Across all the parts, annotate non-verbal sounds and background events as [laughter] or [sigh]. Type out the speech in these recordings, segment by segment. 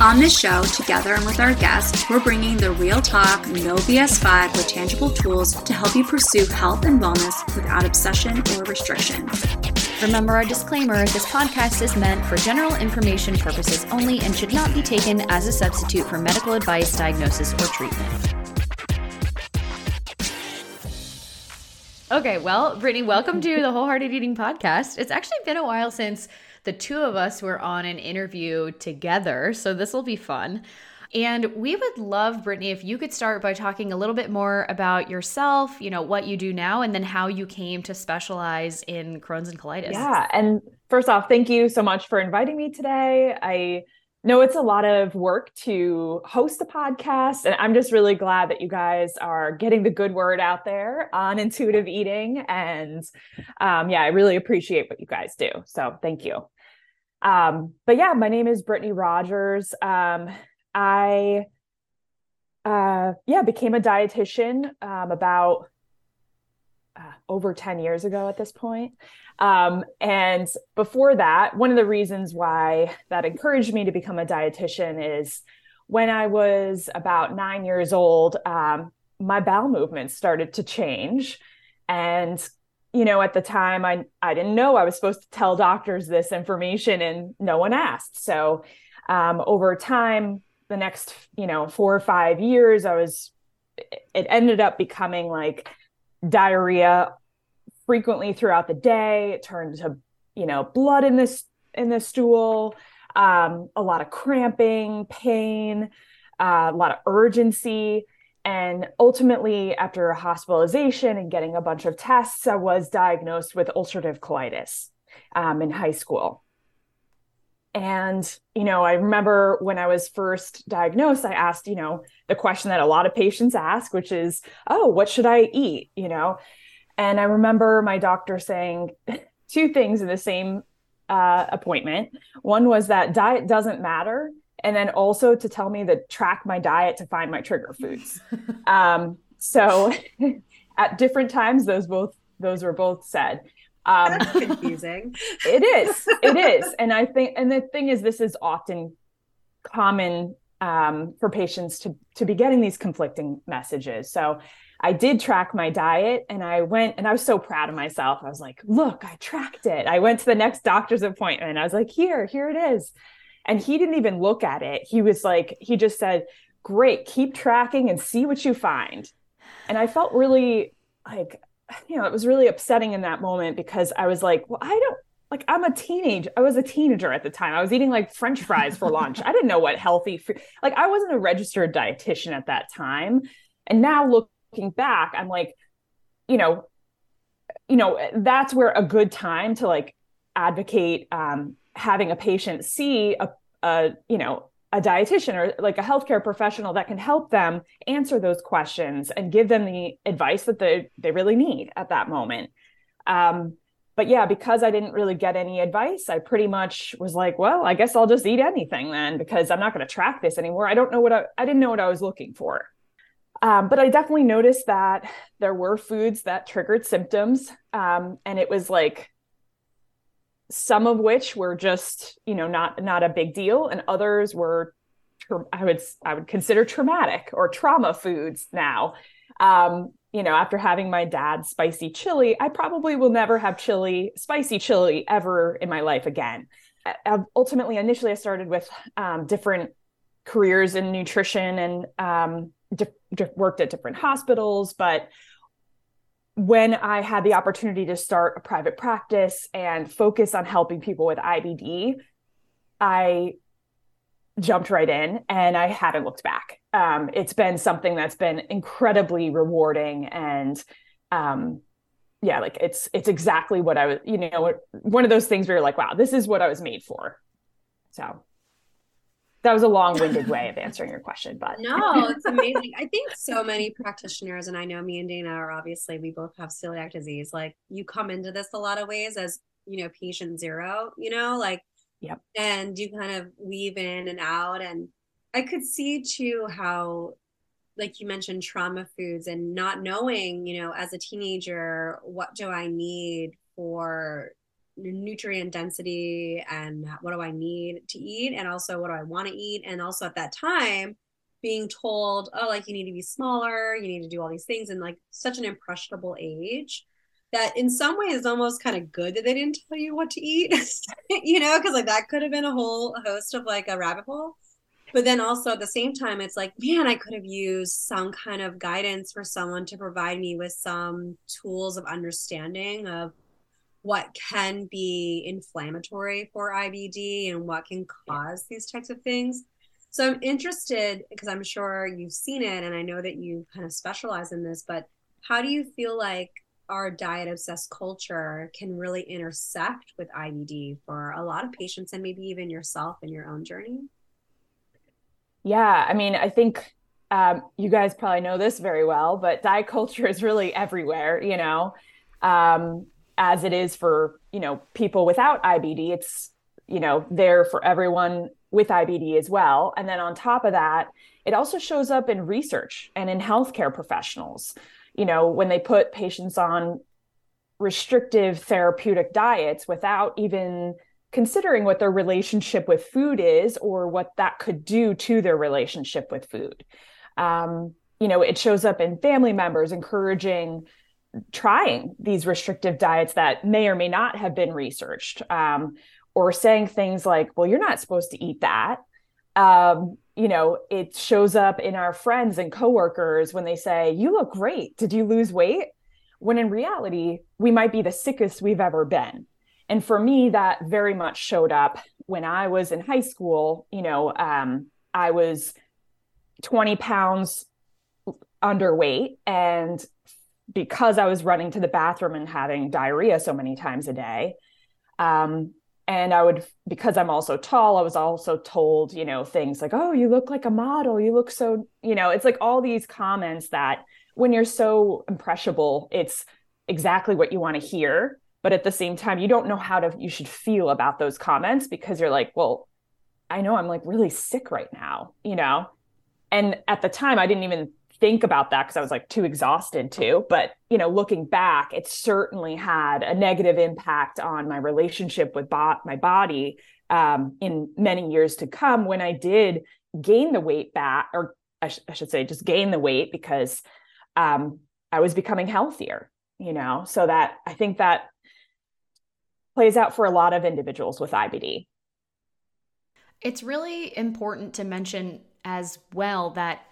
On this show, together and with our guests, we're bringing the real talk, no BS vibe with tangible tools to help you pursue health and wellness without obsession or restriction. Remember our disclaimer this podcast is meant for general information purposes only and should not be taken as a substitute for medical advice, diagnosis, or treatment. Okay, well, Brittany, welcome to the Wholehearted Eating Podcast. It's actually been a while since the two of us were on an interview together, so this will be fun. And we would love, Brittany, if you could start by talking a little bit more about yourself, you know, what you do now, and then how you came to specialize in Crohn's and colitis. Yeah. And first off, thank you so much for inviting me today. I know it's a lot of work to host a podcast, and I'm just really glad that you guys are getting the good word out there on intuitive eating. And um, yeah, I really appreciate what you guys do. So thank you. Um, but yeah, my name is Brittany Rogers. Um, I uh yeah, became a dietitian um about uh, over 10 years ago at this point. Um, and before that, one of the reasons why that encouraged me to become a dietitian is when I was about nine years old, um, my bowel movements started to change. And, you know, at the time, I, I didn't know I was supposed to tell doctors this information and no one asked. So um, over time, the next you know four or five years i was it ended up becoming like diarrhea frequently throughout the day it turned to you know blood in this in the stool um, a lot of cramping pain uh, a lot of urgency. And ultimately after hospitalization and getting a bunch of tests i was diagnosed with ulcerative colitis um, in high school and, you know, I remember when I was first diagnosed, I asked, you know, the question that a lot of patients ask, which is, oh, what should I eat? You know, and I remember my doctor saying [laughs] two things in the same uh, appointment. One was that diet doesn't matter. And then also to tell me to track my diet to find my trigger foods. [laughs] um, so [laughs] at different times, those both those were both said. Um, That's confusing. [laughs] it is. It is. And I think, and the thing is, this is often common um, for patients to to be getting these conflicting messages. So I did track my diet and I went and I was so proud of myself. I was like, look, I tracked it. I went to the next doctor's appointment. I was like, here, here it is. And he didn't even look at it. He was like, he just said, great, keep tracking and see what you find. And I felt really like you know, it was really upsetting in that moment because I was like, well, I don't like I'm a teenage. I was a teenager at the time. I was eating like French fries for lunch. I didn't know what healthy food. Like I wasn't a registered dietitian at that time. And now looking back, I'm like, you know, you know, that's where a good time to like advocate um, having a patient see a, a you know a dietitian or like a healthcare professional that can help them answer those questions and give them the advice that they they really need at that moment. Um, but yeah, because I didn't really get any advice, I pretty much was like, well, I guess I'll just eat anything then because I'm not going to track this anymore. I don't know what I, I didn't know what I was looking for. Um, but I definitely noticed that there were foods that triggered symptoms. Um, and it was like some of which were just you know not not a big deal and others were i would i would consider traumatic or trauma foods now. Um, you know after having my dad's spicy chili i probably will never have chili spicy chili ever in my life again. I, ultimately initially i started with um, different careers in nutrition and um, di- di- worked at different hospitals but when I had the opportunity to start a private practice and focus on helping people with IBD, I jumped right in and I haven't looked back. Um, it's been something that's been incredibly rewarding and um, yeah, like it's it's exactly what I was, you know, one of those things where you're like, wow, this is what I was made for. So that was a long-winded way of answering your question, but no, it's amazing. I think so many practitioners, and I know me and Dana are obviously we both have celiac disease. Like you come into this a lot of ways as you know patient zero, you know, like yep, and you kind of weave in and out, and I could see too how, like you mentioned, trauma foods and not knowing, you know, as a teenager, what do I need for nutrient density and what do I need to eat and also what do I want to eat. And also at that time being told oh like you need to be smaller you need to do all these things and like such an impressionable age that in some ways is almost kind of good that they didn't tell you what to eat [laughs] you know because like that could have been a whole host of like a rabbit hole. But then also at the same time it's like man i could have used some kind of guidance for someone to provide me with some tools of understanding of what can be inflammatory for IBD and what can cause these types of things. So I'm interested because I'm sure you've seen it and I know that you kind of specialize in this, but how do you feel like our diet obsessed culture can really intersect with IBD for a lot of patients and maybe even yourself in your own journey? Yeah, I mean, I think um, you guys probably know this very well, but diet culture is really everywhere, you know. Um, as it is for you know people without IBD. It's you know there for everyone with IBD as well. And then on top of that, it also shows up in research and in healthcare professionals. You know when they put patients on restrictive therapeutic diets without even considering what their relationship with food is or what that could do to their relationship with food. Um, you know, it shows up in family members encouraging trying these restrictive diets that may or may not have been researched um, or saying things like well you're not supposed to eat that. Um, you know it shows up in our friends and coworkers when they say you look great. Did you lose weight? When in reality we might be the sickest we've ever been. And for me that very much showed up when i was in high school you know um, i was 20 pounds underweight and because I was running to the bathroom and having diarrhea so many times a day. Um, and I would, because I'm also tall, I was also told, you know, things like, oh, you look like a model. You look so, you know, it's like all these comments that when you're so impressionable, it's exactly what you want to hear. But at the same time, you don't know how to, you should feel about those comments because you're like, well, I know I'm like really sick right now, you know? And at the time, I didn't even think about that because I was like too exhausted to. But, you know, looking back, it certainly had a negative impact on my relationship with bo- my body um, in many years to come when I did gain the weight back, or I, sh- I should say, just gain the weight because um, I was becoming healthier, you know, so that I think that plays out for a lot of individuals with IBD. It's really important to mention as well that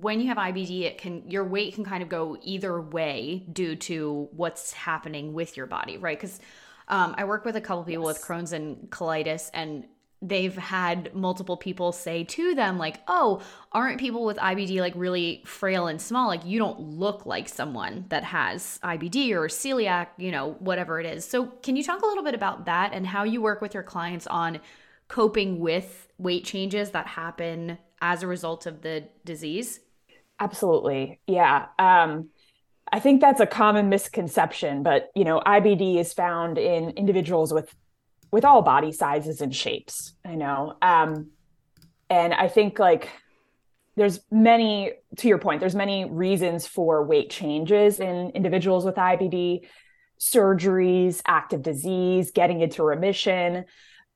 when you have IBD, it can your weight can kind of go either way due to what's happening with your body, right? Because um, I work with a couple people yes. with Crohn's and colitis, and they've had multiple people say to them like oh aren't people with ibd like really frail and small like you don't look like someone that has ibd or celiac you know whatever it is so can you talk a little bit about that and how you work with your clients on coping with weight changes that happen as a result of the disease Absolutely. Yeah. Um, I think that's a common misconception, but you know, IBD is found in individuals with with all body sizes and shapes. I know. Um, and I think like there's many to your point, there's many reasons for weight changes in individuals with IBD, surgeries, active disease, getting into remission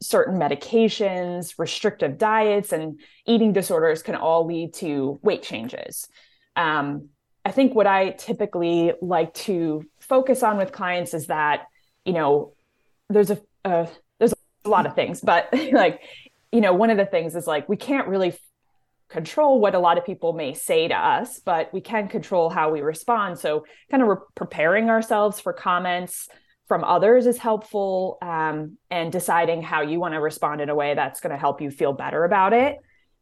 certain medications, restrictive diets, and eating disorders can all lead to weight changes. Um, I think what I typically like to focus on with clients is that, you know, there's a, a there's a lot of things, but [laughs] like, you know, one of the things is like we can't really control what a lot of people may say to us, but we can control how we respond. So, kind of re- preparing ourselves for comments from others is helpful um, and deciding how you want to respond in a way that's going to help you feel better about it.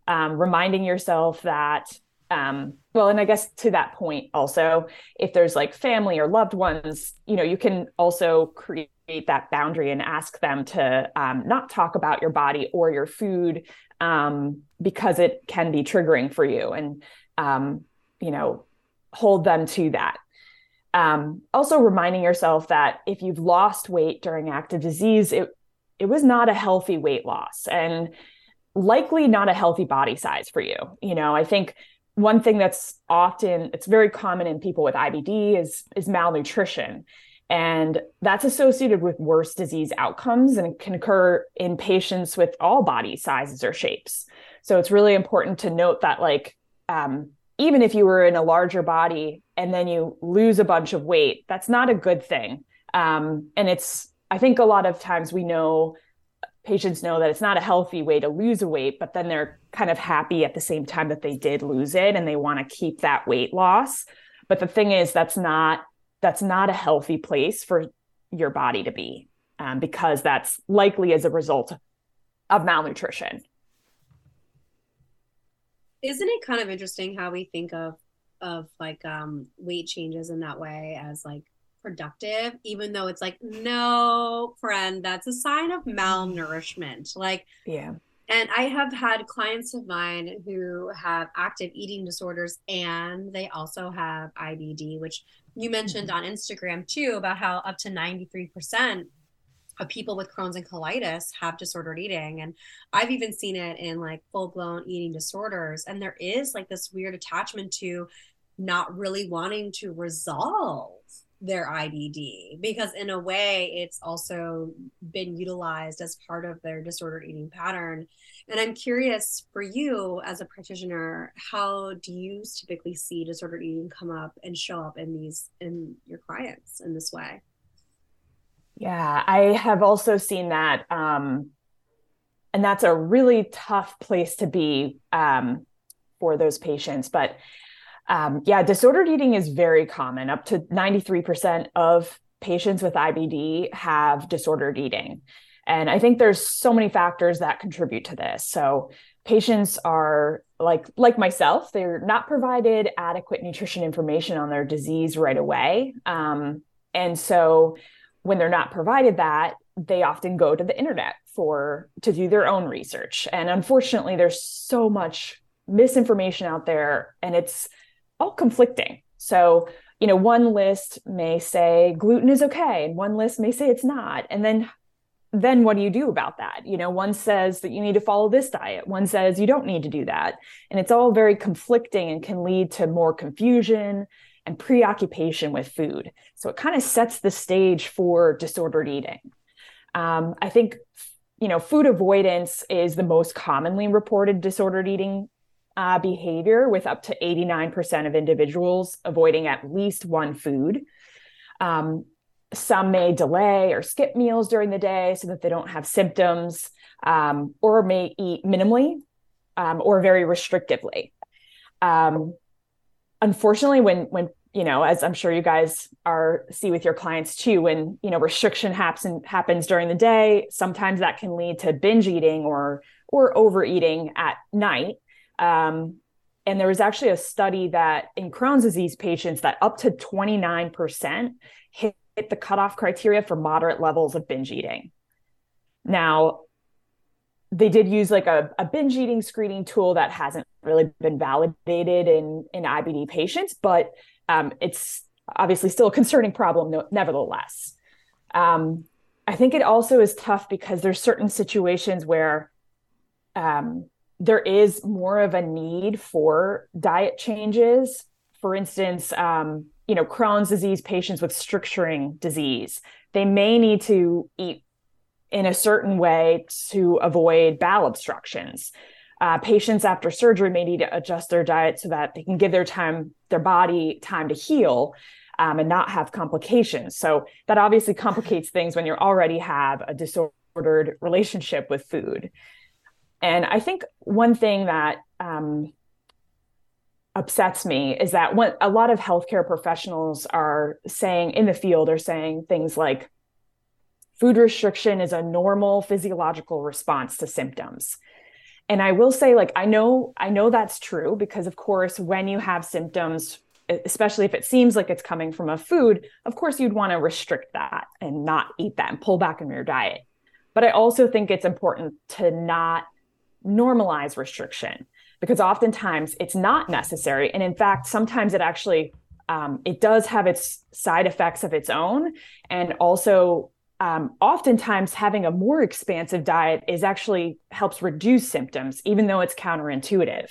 Um, reminding yourself that um, well and i guess to that point also if there's like family or loved ones you know you can also create that boundary and ask them to um, not talk about your body or your food um, because it can be triggering for you and um, you know hold them to that um, also reminding yourself that if you've lost weight during active disease it it was not a healthy weight loss and likely not a healthy body size for you you know i think one thing that's often it's very common in people with IBD is is malnutrition and that's associated with worse disease outcomes and can occur in patients with all body sizes or shapes. So it's really important to note that, like, um, even if you were in a larger body and then you lose a bunch of weight, that's not a good thing. Um, and it's, I think a lot of times we know patients know that it's not a healthy way to lose a weight, but then they're kind of happy at the same time that they did lose it and they want to keep that weight loss. But the thing is, that's not that's not a healthy place for your body to be um, because that's likely as a result of malnutrition. Isn't it kind of interesting how we think of of like um, weight changes in that way as like productive, even though it's like, no, friend, that's a sign of malnourishment. Like, yeah. And I have had clients of mine who have active eating disorders and they also have IBD, which you mentioned mm-hmm. on Instagram too about how up to 93% of Uh, people with Crohn's and colitis have disordered eating. And I've even seen it in like full blown eating disorders. And there is like this weird attachment to not really wanting to resolve their IBD because in a way it's also been utilized as part of their disordered eating pattern. And I'm curious for you as a practitioner, how do you typically see disordered eating come up and show up in these in your clients in this way? Yeah, I have also seen that um and that's a really tough place to be um for those patients, but um, yeah, disordered eating is very common. Up to 93% of patients with IBD have disordered eating. And I think there's so many factors that contribute to this. So patients are like like myself, they're not provided adequate nutrition information on their disease right away. Um, and so when they're not provided that, they often go to the internet for to do their own research. And unfortunately, there's so much misinformation out there and it's all conflicting. So, you know, one list may say gluten is okay, and one list may say it's not. And then then what do you do about that? You know, one says that you need to follow this diet, one says you don't need to do that. And it's all very conflicting and can lead to more confusion and preoccupation with food. So it kind of sets the stage for disordered eating. Um, I think, you know, food avoidance is the most commonly reported disordered eating uh, behavior, with up to 89% of individuals avoiding at least one food. Um, some may delay or skip meals during the day so that they don't have symptoms, um, or may eat minimally um, or very restrictively. Um, unfortunately, when when you know, as I'm sure you guys are see with your clients too, when you know restriction happens happens during the day, sometimes that can lead to binge eating or or overeating at night. Um, and there was actually a study that in Crohn's disease patients that up to 29% hit, hit the cutoff criteria for moderate levels of binge eating. Now, they did use like a, a binge eating screening tool that hasn't really been validated in, in IBD patients, but um, it's obviously still a concerning problem nevertheless. Um, I think it also is tough because there's certain situations where um, there is more of a need for diet changes. For instance, um, you know, Crohn's disease patients with stricturing disease, they may need to eat in a certain way to avoid bowel obstructions. Uh, patients after surgery may need to adjust their diet so that they can give their time, their body time to heal um, and not have complications. So that obviously complicates things when you already have a disordered relationship with food. And I think one thing that um, upsets me is that what a lot of healthcare professionals are saying in the field are saying things like food restriction is a normal physiological response to symptoms. And I will say like I know I know that's true because of course when you have symptoms especially if it seems like it's coming from a food, of course you'd want to restrict that and not eat that and pull back on your diet. But I also think it's important to not normalize restriction because oftentimes it's not necessary. And in fact, sometimes it actually um, it does have its side effects of its own. And also um, oftentimes having a more expansive diet is actually helps reduce symptoms, even though it's counterintuitive.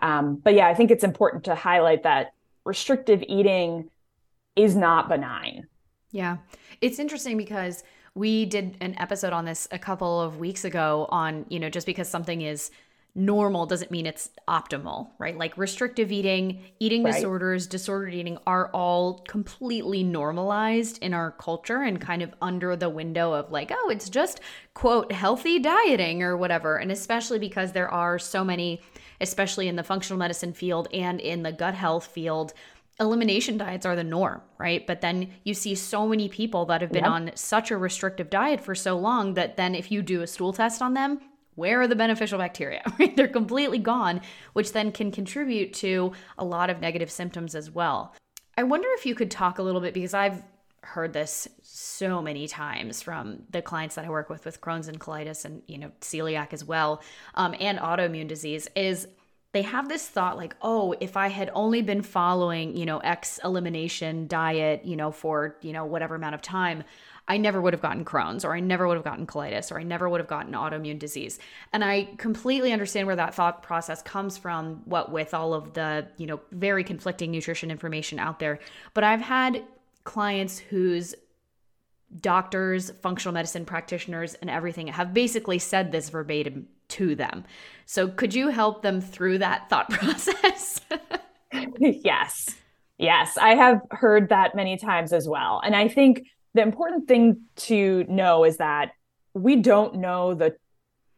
Um, but yeah, I think it's important to highlight that restrictive eating is not benign. Yeah. It's interesting because we did an episode on this a couple of weeks ago on, you know, just because something is normal doesn't mean it's optimal, right? Like restrictive eating, eating right. disorders, disordered eating are all completely normalized in our culture and kind of under the window of like, oh, it's just quote healthy dieting or whatever. And especially because there are so many, especially in the functional medicine field and in the gut health field, elimination diets are the norm, right? But then you see so many people that have been yep. on such a restrictive diet for so long that then if you do a stool test on them, where are the beneficial bacteria? [laughs] They're completely gone, which then can contribute to a lot of negative symptoms as well. I wonder if you could talk a little bit because I've heard this so many times from the clients that I work with with Crohn's and colitis and you know celiac as well um, and autoimmune disease is they have this thought like oh if I had only been following you know X elimination diet you know for you know whatever amount of time I never would have gotten Crohn's or I never would have gotten colitis or I never would have gotten autoimmune disease. And I completely understand where that thought process comes from, what with all of the, you know, very conflicting nutrition information out there. But I've had clients whose doctors, functional medicine practitioners, and everything have basically said this verbatim to them. So could you help them through that thought [laughs] process? [laughs] yes. Yes, I have heard that many times as well. And I think the important thing to know is that we don't know the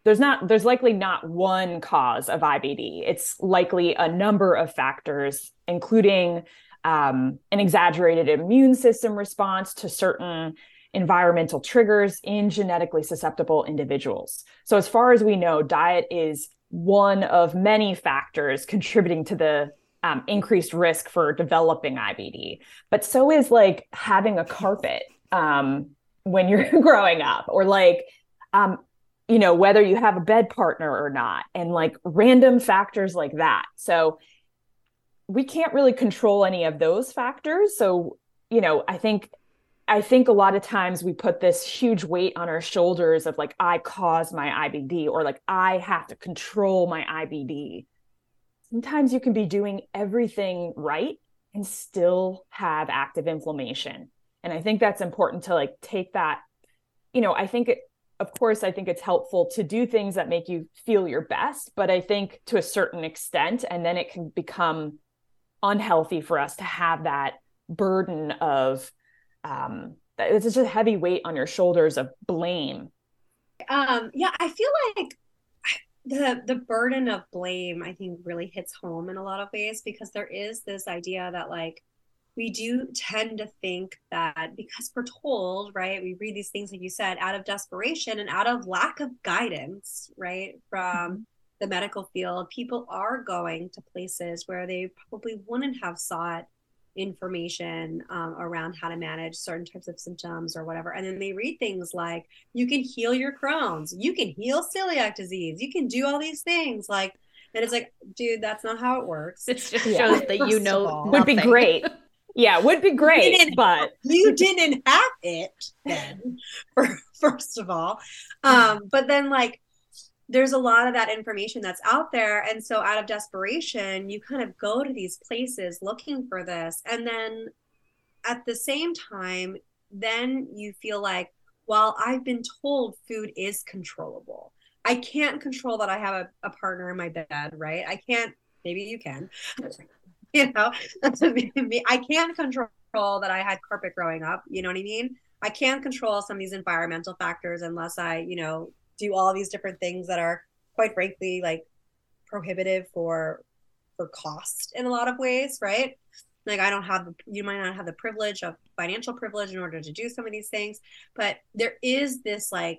there's not there's likely not one cause of IBD. It's likely a number of factors, including um, an exaggerated immune system response to certain environmental triggers in genetically susceptible individuals. So, as far as we know, diet is one of many factors contributing to the um, increased risk for developing IBD. But so is like having a carpet um, when you're [laughs] growing up or like um, you know whether you have a bed partner or not and like random factors like that. So we can't really control any of those factors. So you know i think i think a lot of times we put this huge weight on our shoulders of like i caused my ibd or like i have to control my ibd sometimes you can be doing everything right and still have active inflammation and i think that's important to like take that you know i think it, of course i think it's helpful to do things that make you feel your best but i think to a certain extent and then it can become unhealthy for us to have that burden of um it's just a heavy weight on your shoulders of blame. Um yeah i feel like the the burden of blame i think really hits home in a lot of ways because there is this idea that like we do tend to think that because we're told, right, we read these things, like you said, out of desperation and out of lack of guidance, right, from mm-hmm. the medical field, people are going to places where they probably wouldn't have sought information um, around how to manage certain types of symptoms or whatever. And then they read things like, you can heal your Crohn's, you can heal celiac disease, you can do all these things. Like, and it's like, dude, that's not how it works. It just yeah. shows that you know would be great. [laughs] Yeah, would be great, but [laughs] you didn't have it then. [laughs] first of all, um, but then like there's a lot of that information that's out there, and so out of desperation, you kind of go to these places looking for this, and then at the same time, then you feel like, well, I've been told food is controllable. I can't control that I have a, a partner in my bed, right? I can't. Maybe you can. [laughs] you know, I can't control that I had carpet growing up. You know what I mean? I can't control some of these environmental factors unless I, you know, do all these different things that are quite frankly like prohibitive for for cost in a lot of ways, right? Like I don't have you might not have the privilege of financial privilege in order to do some of these things, but there is this like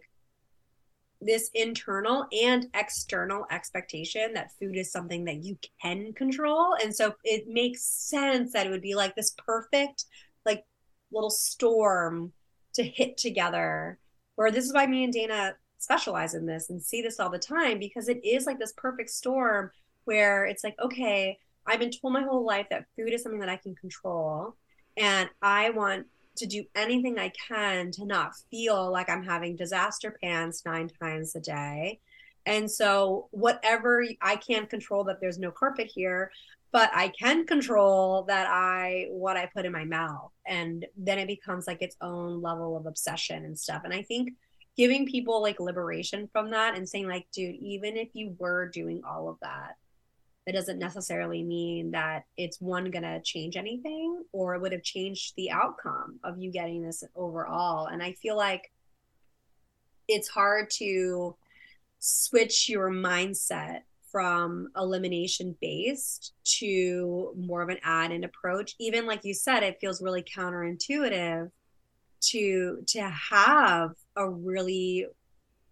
this internal and external expectation that food is something that you can control. And so it makes sense that it would be like this perfect, like little storm to hit together. Where this is why me and Dana specialize in this and see this all the time because it is like this perfect storm where it's like, okay, I've been told my whole life that food is something that I can control. And I want to do anything I can to not feel like I'm having disaster pants nine times a day. And so, whatever I can't control that there's no carpet here, but I can control that I what I put in my mouth. And then it becomes like its own level of obsession and stuff. And I think giving people like liberation from that and saying, like, dude, even if you were doing all of that, it doesn't necessarily mean that it's one going to change anything or it would have changed the outcome of you getting this overall. And i feel like it's hard to switch your mindset from elimination based to more of an add in approach. Even like you said it feels really counterintuitive to to have a really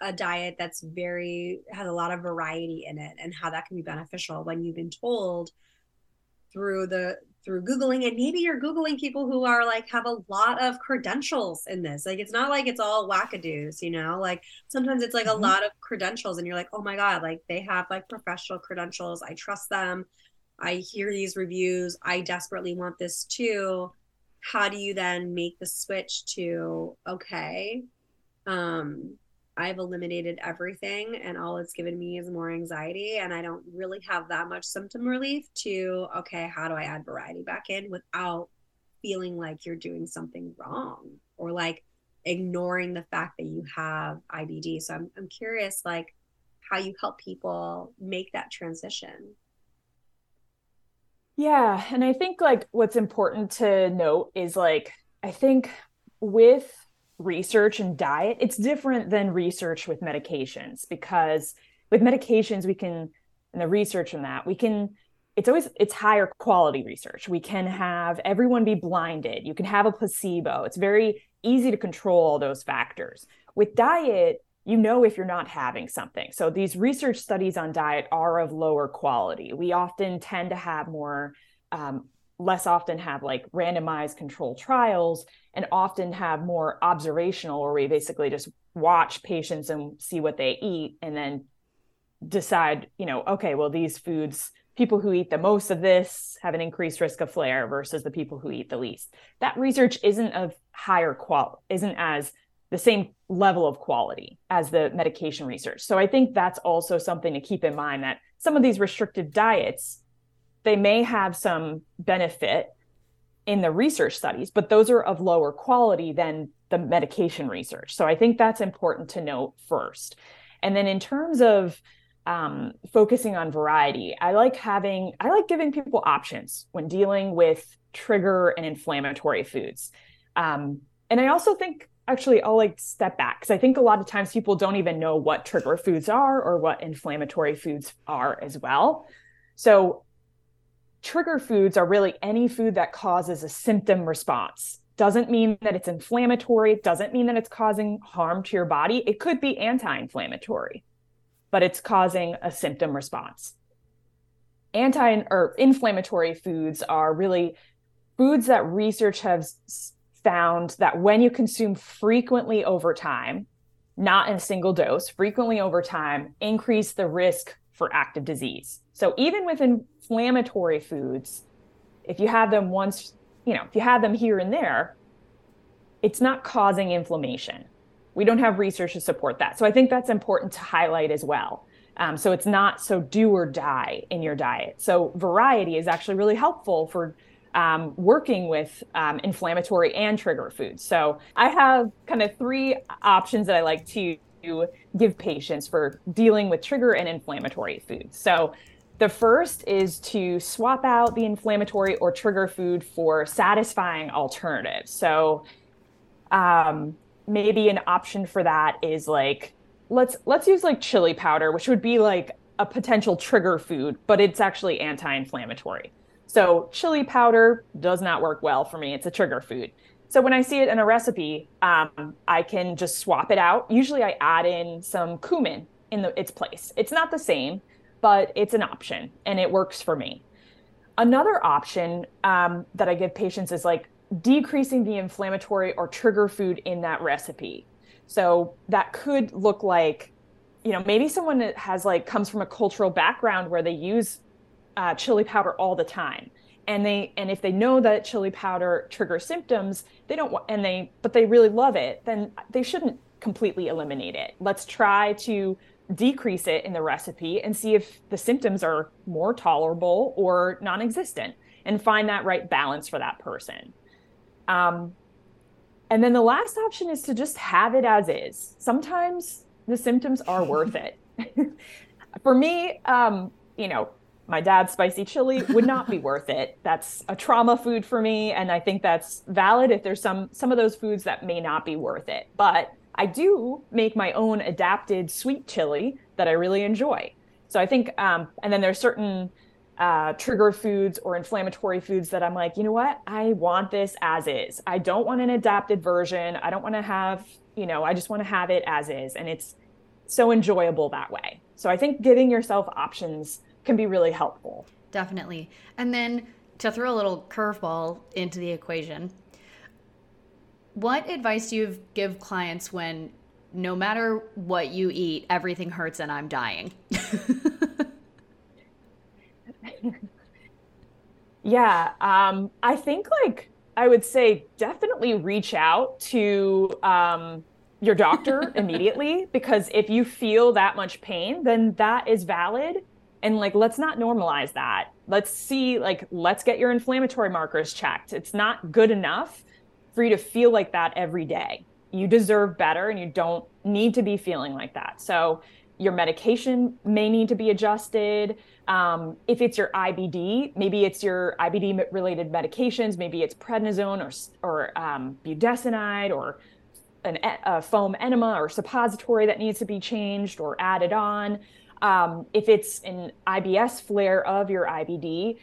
a diet that's very has a lot of variety in it and how that can be beneficial when you've been told through the through googling and maybe you're googling people who are like have a lot of credentials in this. Like it's not like it's all wackadoos you know? Like sometimes it's like mm-hmm. a lot of credentials and you're like oh my god like they have like professional credentials. I trust them. I hear these reviews. I desperately want this too. How do you then make the switch to okay um I've eliminated everything and all it's given me is more anxiety and I don't really have that much symptom relief to okay, how do I add variety back in without feeling like you're doing something wrong or like ignoring the fact that you have IBD. So I'm I'm curious like how you help people make that transition. Yeah, and I think like what's important to note is like I think with research and diet, it's different than research with medications because with medications, we can, and the research in that, we can, it's always, it's higher quality research. We can have everyone be blinded. You can have a placebo. It's very easy to control all those factors. With diet, you know if you're not having something. So these research studies on diet are of lower quality. We often tend to have more um, less often have like randomized control trials and often have more observational where we basically just watch patients and see what they eat and then decide you know okay well these foods people who eat the most of this have an increased risk of flare versus the people who eat the least. That research isn't of higher qual isn't as the same level of quality as the medication research. So i think that's also something to keep in mind that some of these restrictive diets they may have some benefit in the research studies, but those are of lower quality than the medication research. So I think that's important to note first. And then in terms of um, focusing on variety, I like having, I like giving people options when dealing with trigger and inflammatory foods. Um, and I also think actually I'll like step back because I think a lot of times people don't even know what trigger foods are or what inflammatory foods are as well. So trigger foods are really any food that causes a symptom response. Doesn't mean that it's inflammatory, it doesn't mean that it's causing harm to your body. It could be anti inflammatory, but it's causing a symptom response. Anti or inflammatory foods are really foods that research has found that when you consume frequently over time, not in a single dose, frequently over time, increase the risk for active disease. So even with inflammatory foods, if you have them once, you know, if you have them here and there, it's not causing inflammation. We don't have research to support that. So I think that's important to highlight as well. Um, so it's not so do or die in your diet. So variety is actually really helpful for um, working with um, inflammatory and trigger foods. So I have kind of three options that I like to give patients for dealing with trigger and inflammatory foods. So, the first is to swap out the inflammatory or trigger food for satisfying alternatives. So, um, maybe an option for that is like let's let's use like chili powder, which would be like a potential trigger food, but it's actually anti-inflammatory. So chili powder does not work well for me. It's a trigger food. So when I see it in a recipe, um, I can just swap it out. Usually I add in some cumin in the, its place. It's not the same, but it's an option and it works for me. Another option um, that I give patients is like decreasing the inflammatory or trigger food in that recipe. So that could look like, you know, maybe someone that has like comes from a cultural background where they use uh, chili powder all the time and they and if they know that chili powder triggers symptoms they don't want and they but they really love it then they shouldn't completely eliminate it. Let's try to decrease it in the recipe and see if the symptoms are more tolerable or non-existent and find that right balance for that person. Um, and then the last option is to just have it as is. Sometimes the symptoms are worth it. [laughs] For me um, you know my dad's spicy chili would not be worth it. That's a trauma food for me, and I think that's valid. If there's some some of those foods that may not be worth it, but I do make my own adapted sweet chili that I really enjoy. So I think, um, and then there's certain uh, trigger foods or inflammatory foods that I'm like, you know what? I want this as is. I don't want an adapted version. I don't want to have, you know, I just want to have it as is, and it's so enjoyable that way. So I think giving yourself options can be really helpful. Definitely. And then to throw a little curveball into the equation, what advice do you give clients when no matter what you eat, everything hurts and I'm dying? [laughs] yeah, um, I think like I would say definitely reach out to um, your doctor [laughs] immediately because if you feel that much pain, then that is valid and like let's not normalize that. Let's see like let's get your inflammatory markers checked. It's not good enough for you to feel like that every day. You deserve better and you don't need to be feeling like that. So your medication may need to be adjusted. Um, if it's your ibd maybe it's your ibd related medications maybe it's prednisone or, or um, budesonide or an, a foam enema or suppository that needs to be changed or added on um, if it's an IBS flare of your IBD,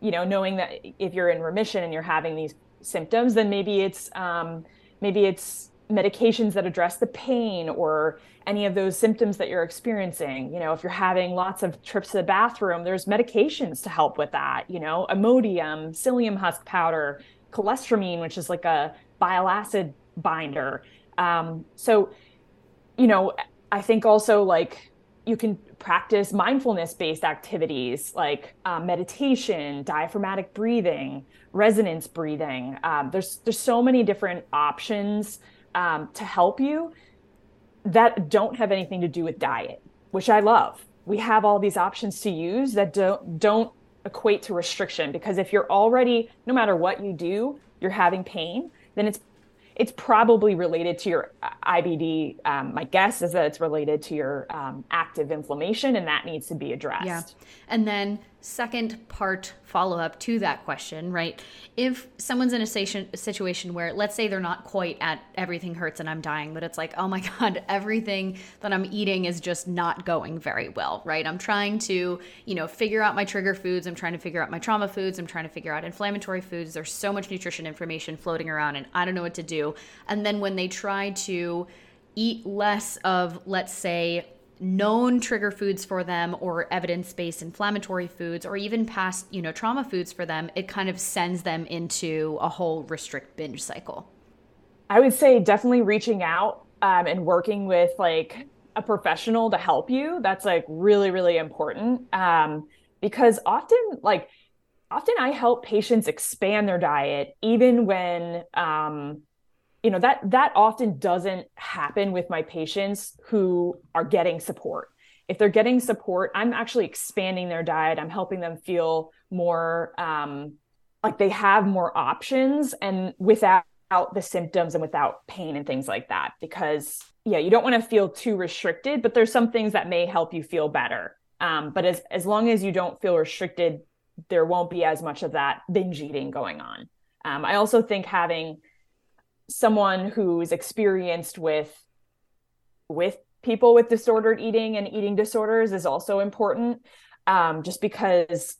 you know, knowing that if you're in remission and you're having these symptoms, then maybe it's um, maybe it's medications that address the pain or any of those symptoms that you're experiencing. You know, if you're having lots of trips to the bathroom, there's medications to help with that. You know, Imodium, psyllium husk powder, cholestyramine, which is like a bile acid binder. Um, so, you know, I think also like you can practice mindfulness based activities like um, meditation diaphragmatic breathing resonance breathing. Um, there's there's so many different options um, to help you that don't have anything to do with diet which i love. We have all these options to use that don't don't equate to restriction because if you're already no matter what you do you're having pain then it's it's probably related to your uh, IBD. Um, my guess is that it's related to your um, active inflammation, and that needs to be addressed. Yeah. And then second part follow up to that question, right? If someone's in a situation, where, let's say, they're not quite at everything hurts and I'm dying, but it's like, oh my [laughs] God, everything that I'm eating is just not going very well, right? I'm trying to, you know, figure out my trigger foods. I'm trying to figure out my trauma foods. I'm trying to figure out inflammatory foods. There's so much nutrition information floating around and I don't know what to do. And then when they try to, eat less of, let's say, known trigger foods for them or evidence-based inflammatory foods or even past you know trauma foods for them it kind of sends them into a whole restrict binge cycle. I would say definitely reaching out um, and working with like a professional to help you that's like really really important um, because often like often i help patients expand their diet even when um, you know that that often doesn't happen with my patients who are getting support. If they're getting support i'm actually expanding their diet. I'm helping them feel more um, like they have more options and without the symptoms and without pain and things like that because yeah you don't want to feel too restricted but there's some things that may help you feel better. Um, but as as long as you don't feel restricted there won't be as much of that binge eating going on. Um, i also think having someone who's experienced with with people with disordered eating and eating disorders is also important um, just because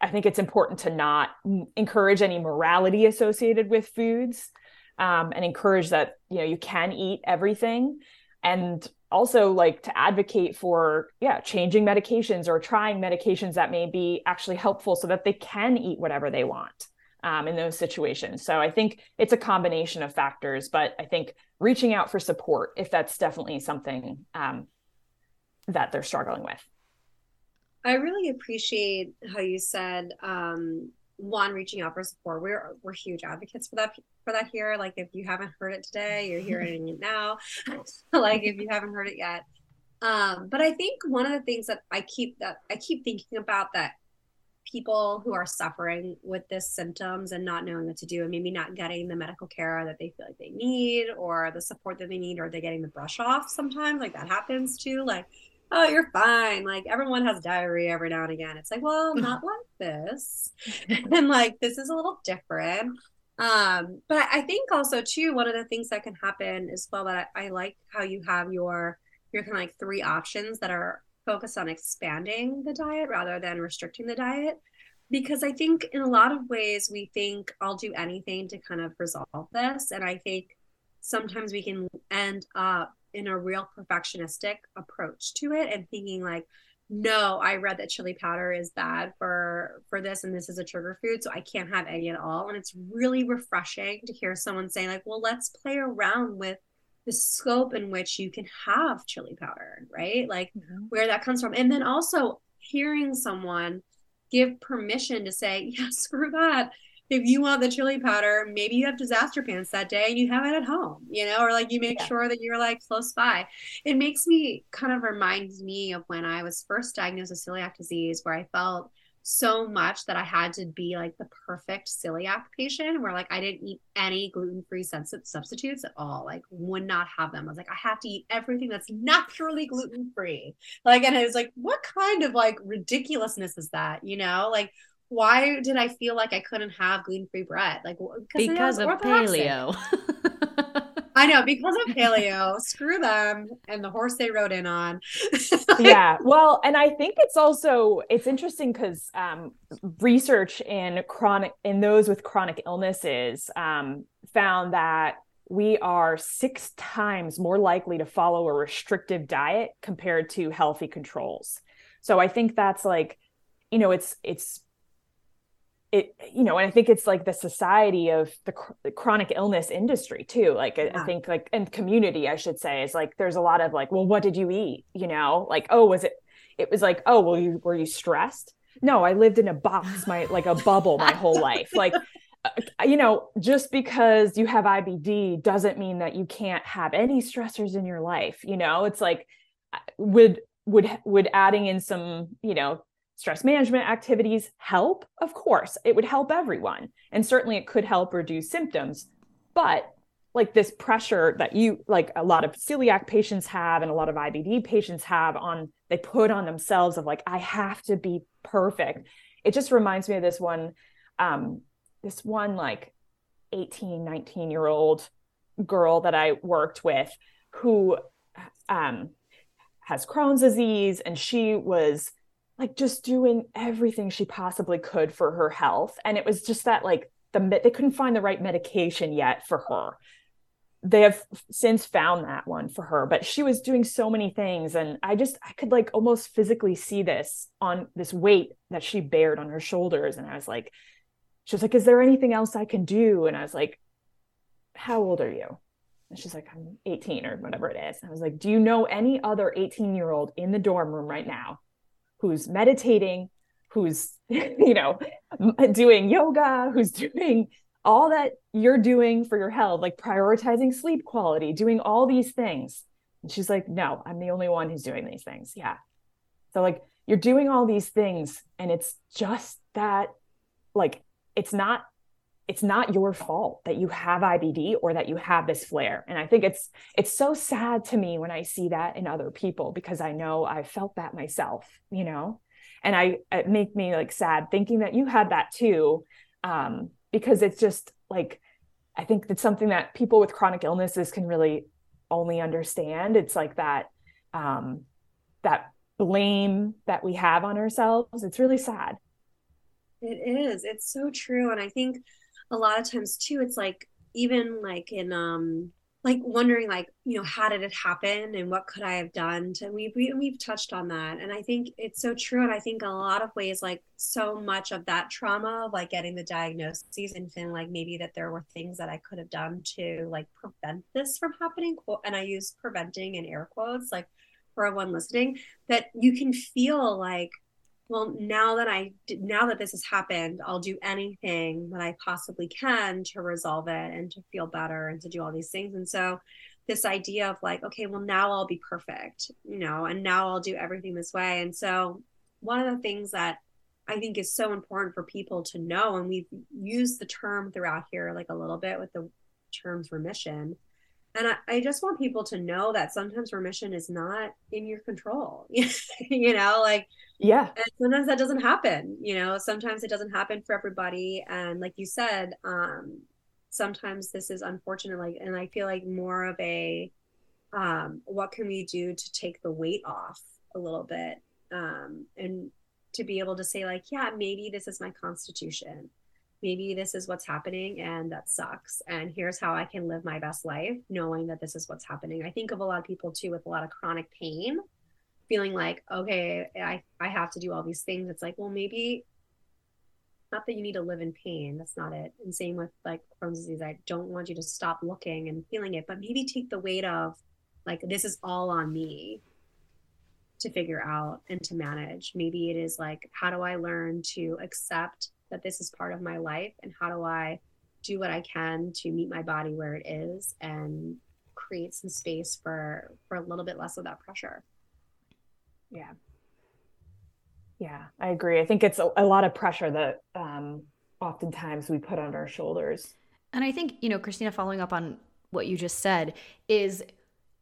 i think it's important to not encourage any morality associated with foods um, and encourage that you know you can eat everything. And also like to advocate for yeah changing medications or trying medications that may be actually helpful so that they can eat whatever they want um, in those situations. So i think it's a combination of factors but i think reaching out for support if that's definitely something um, that they're struggling with. I really appreciate how you said um, one reaching out for support. We're we're huge advocates for that for that here. Like if you haven't heard it today you're hearing it now. [laughs] Like if you haven't heard it yet. Um but i think one of the things that i keep that i keep thinking about that people who are suffering with this symptoms and not knowing what to do and maybe not getting the medical care that they feel like they need or the support that they need or they're getting the brush off sometimes like that happens too like oh, you're fine. Like everyone has diarrhea every now and again. It's like, well, [laughs] not like this. [laughs] and like this is a little different. Um, but I think also too, one of the things that can happen as well that I, I like how you have your your kind of like three options that are focused on expanding the diet rather than restricting the diet. Because I think in a lot of ways we think I'll do anything to kind of resolve this. And I think sometimes we can end up in a real perfectionistic approach to it and thinking like no i read that chili powder is bad for for this and this is a trigger food so i can't have any at all and it's really refreshing to hear someone say like well let's play around with the scope in which you can have chili powder right like mm-hmm. where that comes from and then also hearing someone give permission to say [laughs] yeah screw that if you want the chili powder, maybe you have disaster pants that day and you have it at home, you know, or like you make yeah. sure that you're like close by. It makes me kind of reminds me of when I was first diagnosed with celiac disease, where I felt so much that I had to be like the perfect celiac patient where like I didn't eat any gluten-free substitutes at all. Like would not have them. I was like, I have to eat everything that's naturally gluten-free. Like, and it was like, what kind of like ridiculousness is that? You know, like why did I feel like I couldn't have gluten free bread? Like because of paleo. [laughs] I know because of paleo. Screw them and the horse they rode in on. [laughs] yeah, well, and I think it's also it's interesting because um, research in chronic in those with chronic illnesses um, found that we are six times more likely to follow a restrictive diet compared to healthy controls. So I think that's like, you know, it's it's it you know and i think it's like the society of the, cr- the chronic illness industry too like yeah. I, I, think like and community i should say is like there's a lot of like well what did you eat? You know like oh was it it was like oh well you were you stressed? No i lived in a box my like a bubble my whole life. Like uh, you know just because you have ibd doesn't mean that you can't have any stressors in your life you know? It's like uh, would would would adding in some you know stress management activities help? Of course, it would help everyone. And certainly it could help reduce symptoms. But like this pressure that you like a lot of celiac patients have and a lot of IBD patients have on they put on themselves of like I have to be perfect. It just reminds me of this one um this one like 18 19 year old girl that I worked with who um has Crohn's disease and she was like just doing everything she possibly could for her health. And it was just that like the they couldn't find the right medication yet for her. They have since found that one for her but she was doing so many things. And i just i could like almost physically see this on this weight that she bared on her shoulders. And i was like she was like is there anything else i can do? And i was like how old are you? And she's like i'm 18 or whatever it is. And i was like do you know any other 18 year old in the dorm room right now who's meditating, who's, [laughs] you know, doing yoga, who's [laughs] doing all that you're doing for your health, like prioritizing sleep quality, doing all these things. And she's like, no, I'm the only one who's doing these things. Yeah. So, like, you're doing all these things, and it's just that, like, it's not it's not your fault that you have IBD or that you have this flare. And I think it's it's so sad to me when I see that in other people because I know I felt that myself, you know. And I it make me like sad thinking that you had that too um because it's just like I think it's something that people with chronic illnesses can really only understand. It's like that um that blame that we have on ourselves. It's really sad. It is. It's so true and I think a lot of times too it's like even like in um like wondering like you know how did it happen and what could i have done to we, we we've touched on that. And i think it's so true. And i think a lot of ways like so much of that trauma of like getting the diagnoses and feeling like maybe that there were things that i could have done to like prevent this from happening and i use preventing in air quotes like for everyone listening that you can feel like well now that i now that this has happened i'll do anything that i possibly can to resolve it and to feel better and to do all these things. And so this idea of like okay well now i'll be perfect you know and now i'll do everything this way. And so one of the things that i think is so important for people to know and we've used the term throughout here like a little bit with the terms remission and I, I, just want people to know that sometimes remission is not in your control [laughs] you know like yeah. and sometimes that doesn't happen you know sometimes it doesn't happen for everybody. And like you said um sometimes this is unfortunate like and i feel like more of a um what can we do to take the weight off a little bit um and to be able to say like yeah maybe this is my constitution maybe this is what's happening and that sucks and here's how i can live my best life knowing that this is what's happening. I think of a lot of people too with a lot of chronic pain feeling like okay i i have to do all these things. It's like well maybe not that you need to live in pain. That's not it. And same with like crohn's disease. I don't want you to stop looking and feeling it but maybe take the weight of like this is all on me to figure out and to manage. Maybe it is like how do i learn to accept that this is part of my life and how do I do what I can to meet my body where it is and create some space for for a little bit less of that pressure. Yeah. Yeah, I agree. I think it's a, a lot of pressure that um, oftentimes we put on our shoulders. And I think, you know, Christina, following up on what you just said, is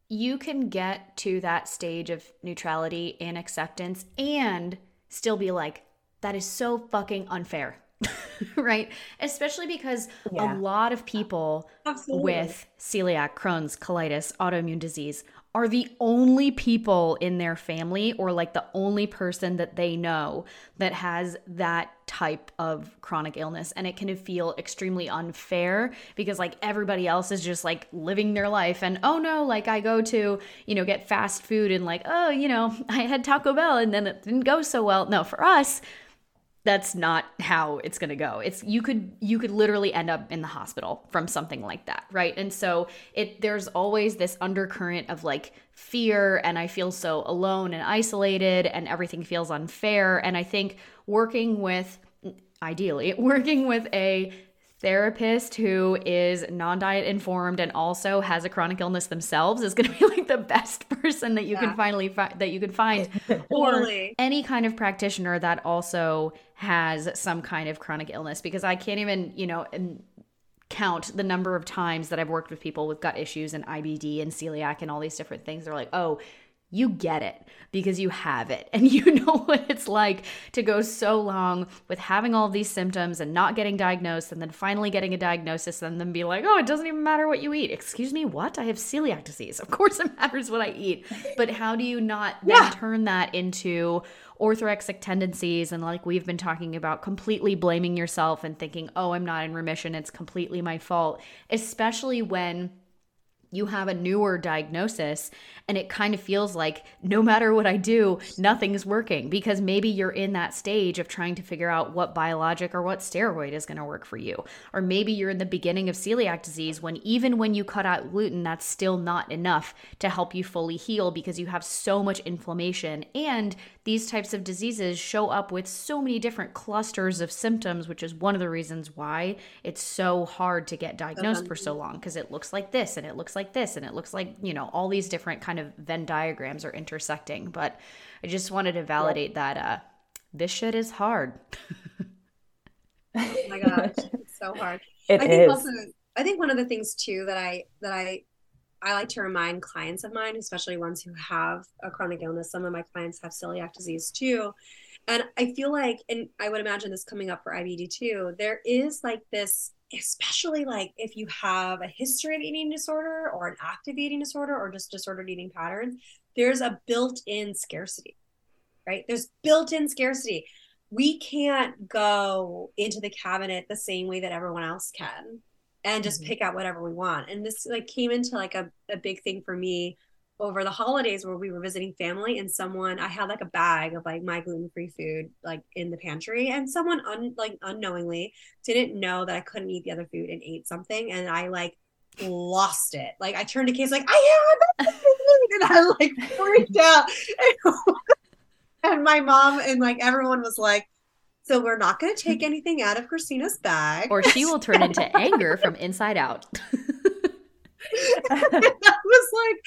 you can get to that stage of neutrality and acceptance and still be like, that is so fucking unfair. [laughs] right? Especially because yeah. a lot of people Absolutely. with celiac, Crohn's, colitis, autoimmune disease are the only people in their family or like the only person that they know that has that type of chronic illness and it can feel extremely unfair because like everybody else is just like living their life and oh no like I go to you know get fast food and like oh you know [laughs] I had Taco Bell and then it didn't go so well no for us that's not how it's going to go. It's you could you could literally end up in the hospital from something like that right? And so it there's always this undercurrent of like fear and i feel so alone and isolated and everything feels unfair. And i think working with ideally [laughs] working with a therapist who is non-diet informed and also has a chronic illness themselves is going to be like the best [laughs] person that you yeah. can finally find that you can find [laughs] or any kind of practitioner that also has some kind of chronic illness because I can't even, you know, count the number of times that I've worked with people with gut issues and IBD and celiac and all these different things. They're like, "Oh, you get it because you have it. [laughs] And you know what it's like to go so long with having all these symptoms and not getting diagnosed and then finally getting a diagnosis and then be like oh it doesn't even matter what you eat. Excuse me what? I have celiac disease. Of [laughs] course it matters what i eat. But how do you not then yeah. turn that into orthorexic tendencies and like we've been talking about completely blaming yourself and thinking oh i'm not in remission. It's completely my fault. Especially when you have a newer diagnosis and it kind of feels like no matter what I do, nothing's working because maybe you're in that stage of trying to figure out what biologic or what steroid is going to work for you. Or maybe you're in the beginning of celiac disease when even when you cut out gluten, that's still not enough to help you fully heal because you have so much inflammation and these types of diseases show up with so many different clusters of symptoms, which is one of the reasons why it's so hard to get diagnosed for so long because it looks like this and it looks like this and it looks like, you know, all these different kind of Venn diagrams are intersecting. But I just wanted to validate that uh, this shit is hard. [laughs] oh my gosh, it's so hard. [laughs] It I think is. Also, I think one of the things too that I that I I like to remind clients of mine, especially ones who have a chronic illness. Some of my clients have celiac disease too. And I feel like, and I would imagine this coming up for IBD too, there is like this, especially like if you have a history of eating disorder or an active eating disorder or just disordered eating patterns, there's a built in scarcity, right? There's built in scarcity. We can't go into the cabinet the same way that everyone else can and just mm-hmm. pick out whatever we want. And this like came into like a, a big thing for me over the holidays where we were visiting family and someone I had like a bag of like my gluten-free food like in the pantry and someone un, like unknowingly didn't know that I couldn't eat the other food and ate something and I like lost it. Like I turned to Case like I have and I like freaked out. [laughs] and my mom and like everyone was like so we're not going to take anything out of Christina's bag. Or she will turn into [laughs] anger from inside out. [laughs] I was like,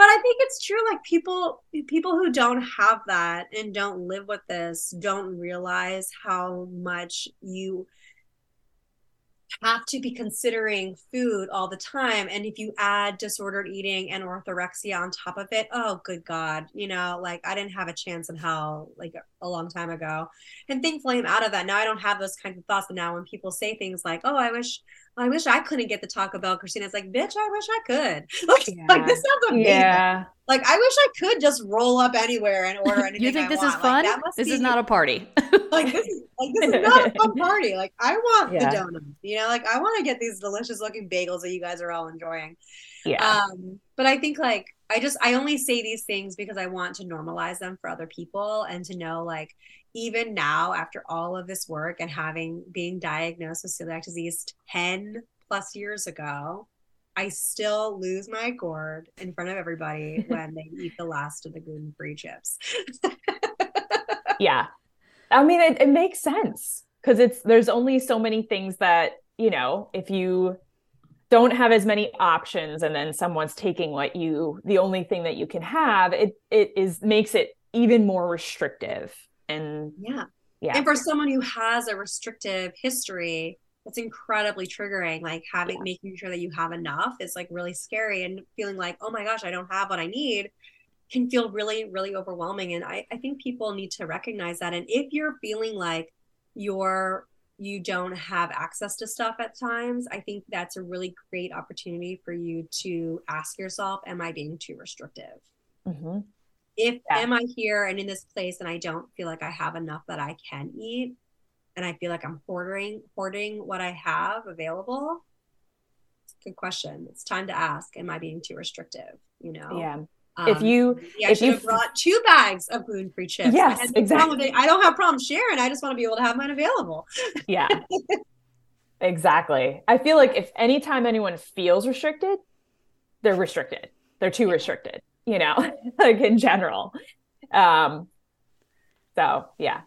but I think it's true. Like people, people who don't have that and don't live with this don't realize how much you have to be considering food all the time and if you add disordered eating and orthorexia on top of it oh good god you know like i didn't have a chance in hell like a long time ago and thankfully i'm out of that now i don't have those kinds of thoughts but now when people say things like oh i wish I wish I couldn't get the Taco Bell. Christina's like, bitch, I wish I could. Like, [laughs] yeah. like this sounds amazing. Yeah. Like, I wish I could just roll up anywhere and order [laughs] anything. you think this is fun? Like, this be, is not a party. [laughs] like this is like this is not a fun [laughs] party. Like I want yeah. the donuts. You know, like I want to get these delicious looking bagels that you guys are all enjoying. Yeah. Um, but I think like I just I only say these things because I want to normalize them for other people and to know like even now after all of this work and having being diagnosed with celiac disease 10 plus years ago, I still lose my gourd in front of everybody [laughs] when they eat the last of the gluten free chips. [laughs] yeah. I mean, it, it makes sense because it's there's only so many things that, you know, if you don't have as many options and then someone's taking what you the only thing that you can have, it it is makes it even more restrictive. And yeah. Yeah. And for someone who has a restrictive history, it's incredibly triggering like having yeah. making sure that you have enough is like really scary and feeling like oh my gosh i don't have what i need can feel really really overwhelming and i, I think people need to recognize that and if you're feeling like you're you don't have access to stuff at times i think that's a really great opportunity for you to ask yourself am i being too restrictive mm-hmm. if yeah. am i here and in this place and i don't feel like i have enough that i can eat and I feel like I'm hoarding hoarding what I have available? Good question. It's time to ask. Am I being too restrictive? You know? Yeah. Um, if you yeah, if you brought two bags of gluten free chips, yes, exactly. I don't have problems sharing. I just want to be able to have mine available. [laughs] Yeah, exactly. I feel like if anytime anyone feels restricted, they're restricted. They're too restricted. You know, [laughs] like in general. Um. So yeah,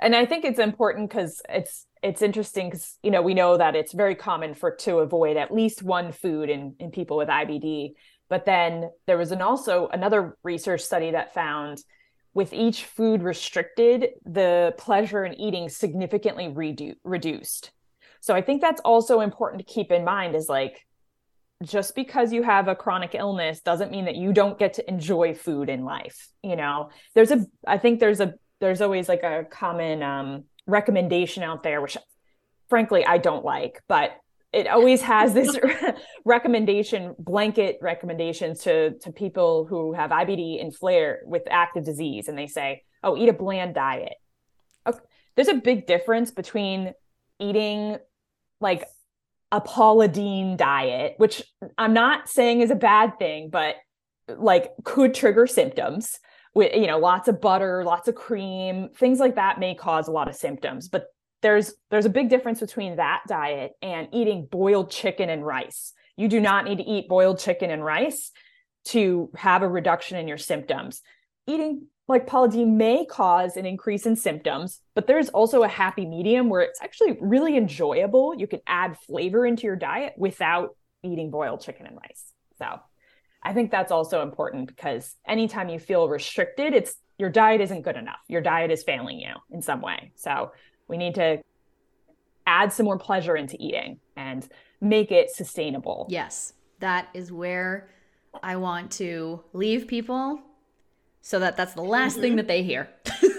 and i think it's important because it's it's interesting because you know we know that it's very common for to avoid at least one food in in people with ibd but then there was an also another research study that found with each food restricted the pleasure in eating significantly redu- reduced. So i think that's also important to keep in mind is like just because you have a chronic illness doesn't mean that you don't get to enjoy food in life you know? There's a i think there's a there's always like a common um, recommendation out there, which frankly I don't like, but it always has this [laughs] [laughs] recommendation, blanket recommendations to to people who have IBD and flare with active disease, and they say, "Oh, eat a bland diet." Okay. There's a big difference between eating like a Paula Deen diet, which I'm not saying is a bad thing, but like could trigger symptoms with you know lots of butter lots of cream things like that may cause a lot of symptoms but there's there's a big difference between that diet and eating boiled chicken and rice you do not need to eat boiled chicken and rice to have a reduction in your symptoms eating like Paula Deen may cause an increase in symptoms, but there's also a happy medium where it's actually really enjoyable. You can add flavor into your diet without eating boiled chicken and rice. So I think that's also important because anytime you feel restricted, it's your diet isn't good enough. Your diet is failing you in some way. So we need to add some more pleasure into eating and make it sustainable. Yes. That is where I want to leave people so that that's the last mm-hmm. thing that they hear. [laughs]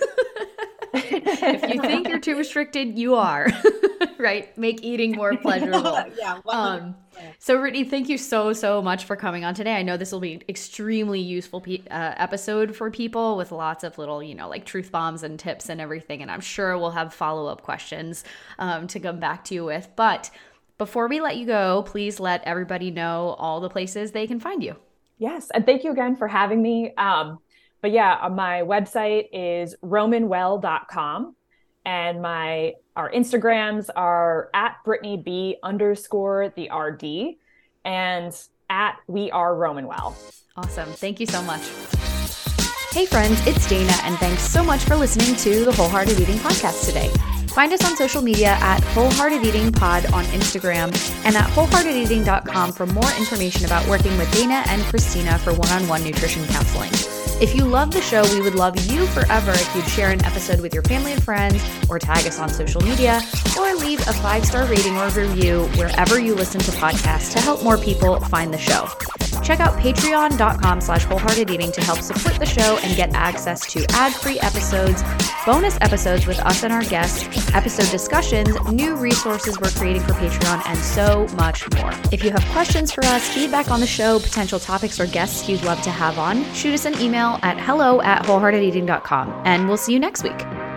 if you think you're too restricted, you are. [laughs] right? Make eating more [laughs] pleasurable. yeah. Um, so, Brittany, thank you so, so much for coming on today. I know this will be extremely useful pe- uh, episode for people with lots of little, you know, like truth bombs and tips and everything. And I'm sure we'll have follow up questions um, to come back to you with. But before we let you go, please let everybody know all the places they can find you. Yes. And thank you again for having me. Um, but yeah, uh, my website is romanwell.com and my our Instagrams are at Brittany B underscore the RD and at we are Romanwell. Awesome. Thank you so much. Hey friends, it's Dana, and thanks so much for listening to the Wholehearted Eating Podcast today. Find us on social media at Wholehearted Eating Pod on Instagram and at wholeheartedeating.com for more information about working with Dana and Christina for one on one nutrition counseling. If you love the show, we would love you forever if you'd share an episode with your family and friends, or tag us on social media, or leave a five star rating or review wherever you listen to podcasts to help more people find the show. Check out patreon.com slash wholehearted eating to help support the show and get access to ad-free episodes, bonus episodes with us and our guests, episode discussions, new resources we're creating for Patreon, and so much more. If you have questions for us, feedback on the show, potential topics or guests you'd love to have on, shoot us an email at hello at wholeheartedeating.com. And we'll see you next week.